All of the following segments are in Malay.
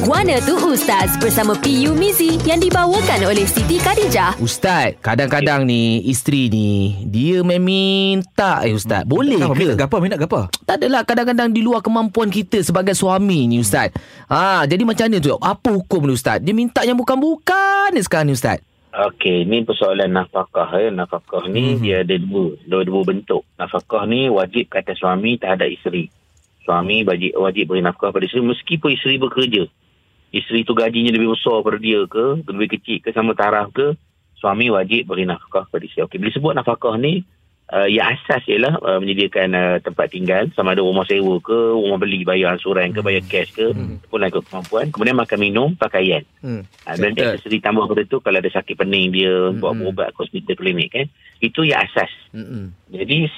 Guana tu Ustaz bersama PU Mizi yang dibawakan oleh Siti Khadijah. Ustaz, kadang-kadang ni isteri ni dia main minta eh Ustaz. Boleh Apa, ke? minat gapa? Minat gapa? Tak adalah kadang-kadang di luar kemampuan kita sebagai suami ni Ustaz. Ha, jadi macam mana tu? Apa hukum ni Ustaz? Dia minta yang bukan-bukan ni sekarang ni Ustaz. Okey, ni persoalan nafkah ya. Nafkah ni Mhm. dia ada dua, dua, dua bentuk. Nafkah ni wajib kata suami terhadap isteri. Suami wajib wajib beri nafkah pada isteri meskipun isteri bekerja. Isteri tu gajinya lebih besar pada dia ke, lebih kecil ke sama taraf ke, suami wajib beri nafkah pada isteri. Okey, bila sebut nafkah ni uh, yang asas ialah uh, menyediakan uh, tempat tinggal sama ada rumah sewa ke, rumah beli bayar ansuran ke, bayar cash ke, hmm. pun ikut kemampuan. Kemudian makan minum, pakaian. Hmm. Ha, dan aksesori tambah pada tu kalau ada sakit pening dia Mm-mm. buat berubat ke hospital klinik kan itu yang asas Mm-mm. jadi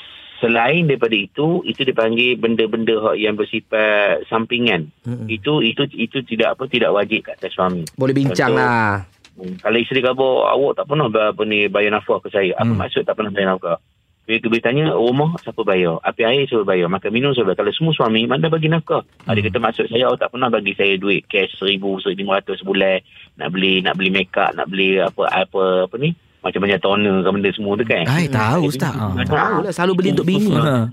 selain daripada itu itu dipanggil benda-benda yang bersifat sampingan. Mm-mm. itu itu itu tidak apa tidak wajib kat atas suami. Boleh bincang Contoh, lah. Hmm, kalau isteri kata awak tak pernah apa ni, bayar nafkah ke saya? Apa Hmm. maksud tak pernah bayar nafkah? Dia dia tanya rumah siapa bayar? Api air siapa bayar? Makan minum siapa bayar? Kalau semua suami mana bagi nafkah? Hmm. dia kata maksud saya awak tak pernah bagi saya duit cash seribu seribu lima ratus sebulan. Nak beli nak beli make up nak beli apa apa apa ni macam-macam toner ke benda semua tu kan Ai, tahu Ustaz. Ah. Tahu lah selalu beli untuk bini. Ha.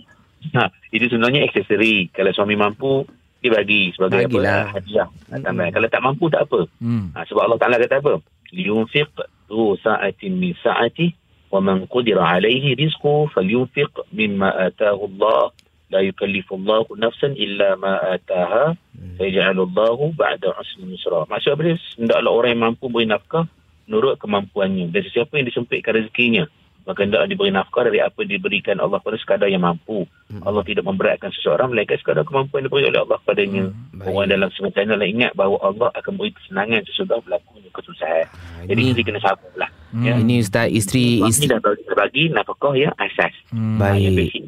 Ha, itu sebenarnya aksesori. Kalau suami mampu, dia bagi sebagai Bagilah. apa? Hadiah. Tambahan. Kalau tak mampu, tak apa. Hmm. Ha, sebab Allah Ta'ala kata apa? Liyunfiq tu sa'atin min sa'ati wa man qudira alaihi rizqu falyunfiq mimma atahu Allah la yukallifu Allah nafsan illa ma ataha sayaj'alu Allah ba'da usrin yusra. Maksud apa dia? Hendaklah orang yang mampu beri nafkah menurut kemampuannya. Dan sesiapa yang disempitkan rezekinya, maka hendaklah diberi nafkah dari apa yang diberikan Allah pada sekadar yang mampu. Allah tidak memberatkan seseorang melainkan sekadar kemampuan yang diberi oleh Allah padanya. baik. Orang dalam adalah ingat bahawa Allah akan beri kesenangan sesudah berlakunya kesusahan. Jadi ini- kena sabarlah. Hmm. Ya. Ini Ustaz, isteri... Suami isteri dah bagi, bagi nafkah yang asas. Hmm. Ha, yang baik. basic.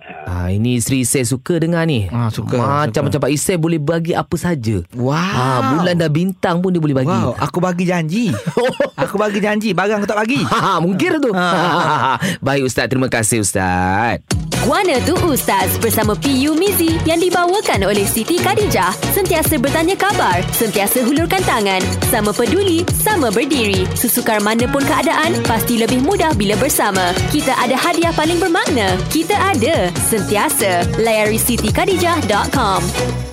Ha. Ah, ini isteri saya suka dengar ni. Ah, suka, Macam-macam Pak Isai boleh bagi apa saja. Wow. Ah, bulan dah bintang pun dia boleh bagi. Wow, aku bagi janji. aku bagi janji, barang aku tak bagi. Ha, mungkin tu. Ha. Baik Ustaz, terima kasih Ustaz. Guana tu Ustaz bersama PU Mizi yang dibawakan oleh Siti Khadijah. Sentiasa bertanya khabar, sentiasa hulurkan tangan, sama peduli, sama berdiri. Sesukar mana pun keadaan, pasti lebih mudah bila bersama. Kita ada hadiah paling bermakna. Kita ada. Sentiasa. Layari sitikadijah.com.